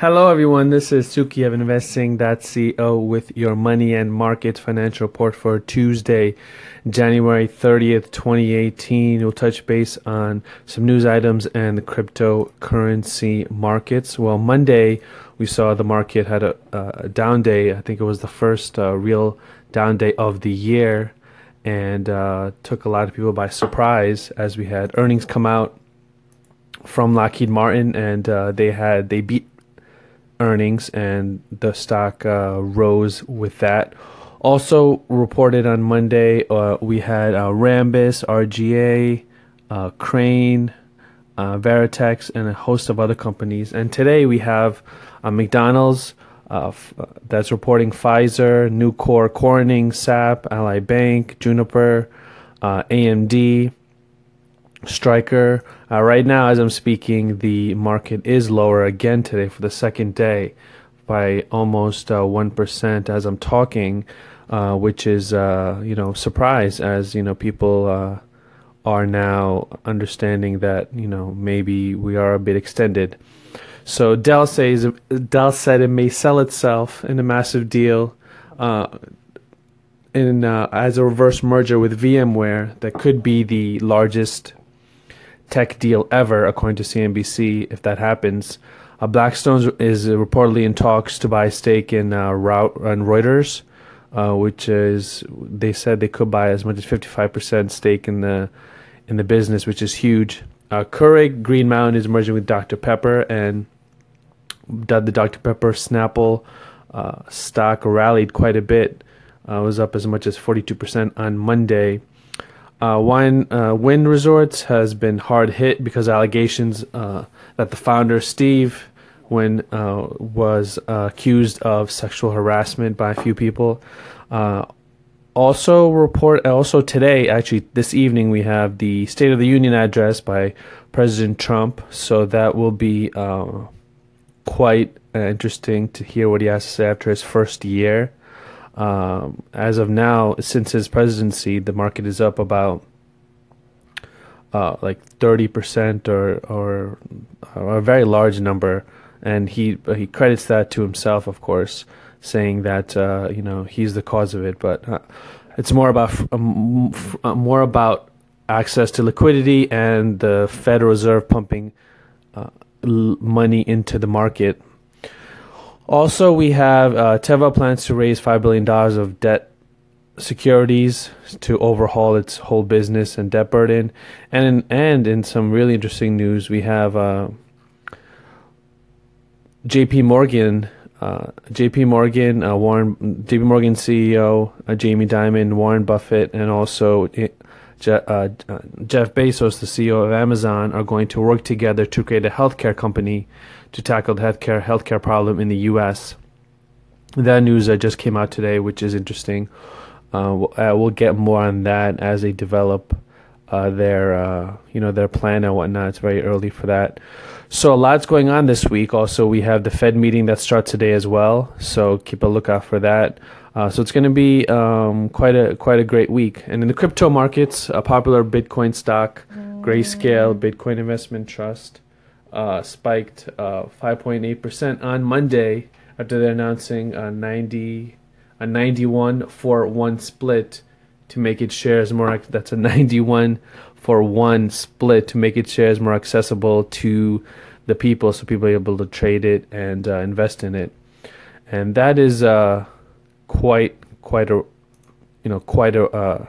Hello, everyone. This is Suki of Investing.co with your money and market financial report for Tuesday, January 30th, 2018. We'll touch base on some news items and the cryptocurrency markets. Well, Monday, we saw the market had a, a down day. I think it was the first uh, real down day of the year and uh, took a lot of people by surprise as we had earnings come out from Lockheed Martin and uh, they had they beat earnings, and the stock uh, rose with that. Also reported on Monday, uh, we had uh, Rambus, RGA, uh, Crane, uh, Veritex, and a host of other companies. And today we have uh, McDonald's f- that's reporting Pfizer, Nucor, Corning, SAP, Ally Bank, Juniper, AMD. Stryker. Uh, right now, as I'm speaking, the market is lower again today for the second day by almost uh, 1% as I'm talking, uh, which is, uh, you know, surprise as, you know, people uh, are now understanding that, you know, maybe we are a bit extended. So Dell says Dell said it may sell itself in a massive deal in as a reverse merger with VMware that could be the largest tech deal ever, according to CNBC. If that happens, uh, Blackstone is reportedly in talks to buy a stake in uh, Reuters, uh, which is they said they could buy as much as fifty five percent stake in the in the business, which is huge. Uh, Keurig Green Mountain is merging with Dr Pepper, and the Dr Pepper Snapple uh, stock rallied quite a bit. Uh, was up as much as forty two percent on Monday. Uh, Wine uh, Wynn Resorts has been hard hit because allegations uh, that the founder Steve Wynn uh, was uh, accused of sexual harassment by a few people. Uh, also, report also today, actually this evening, we have the State of the Union address by President Trump. So that will be quite interesting to hear what he has to say after his first year. Um, as of now, since his presidency, the market is up about uh, like thirty percent or, or a very large number, and he he credits that to himself, of course, saying that uh, you know he's the cause of it. But uh, it's more about um, more about access to liquidity and the Federal Reserve pumping uh, money into the market also, we have uh, Teva plans to raise $5 billion of debt securities to overhaul its whole business and debt burden. And in, and in some really interesting news, we have uh, J.P. Morgan, uh, J.P. Morgan, uh, Warren, J.P. Morgan CEO uh, Jamie Dimon, Warren Buffett, and also uh, Je- uh, Jeff Bezos, the CEO of Amazon, are going to work together to create a healthcare company to tackle the healthcare healthcare problem in the U.S. That news uh, just came out today, which is interesting. Uh, we'll, uh, we'll, get more on that as they develop uh, their uh, you know their plan and whatnot. It's very early for that. So a lot's going on this week. Also, we have the Fed meeting that starts today as well. So keep a lookout for that. Uh, so it's going to be um, quite a quite a great week. And in the crypto markets, a popular Bitcoin stock, Grayscale Bitcoin Investment Trust, uh, spiked 5.8% uh, on Monday after they're announcing a 90 a 91 for 1 split to make its shares more that's a 91 for 1 split to make its shares more accessible to the people so people are able to trade it and uh, invest in it and that is uh, quite quite a you know quite a uh,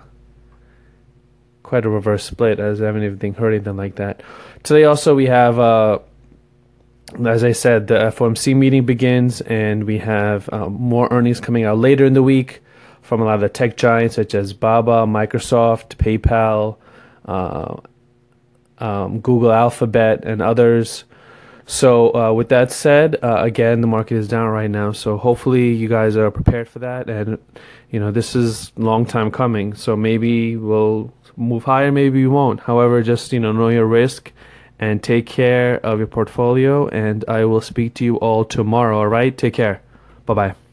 quite a reverse split as I haven't even heard anything like that. Today also we have uh, as I said the FOMC meeting begins and we have um, more earnings coming out later in the week from a lot of the tech giants such as Baba, Microsoft, PayPal, uh, um, Google Alphabet, and others. So, uh, with that said, uh, again, the market is down right now. So, hopefully, you guys are prepared for that. And, you know, this is long time coming. So, maybe we'll move higher, maybe we won't. However, just, you know, know your risk and take care of your portfolio. And I will speak to you all tomorrow. All right? Take care. Bye bye.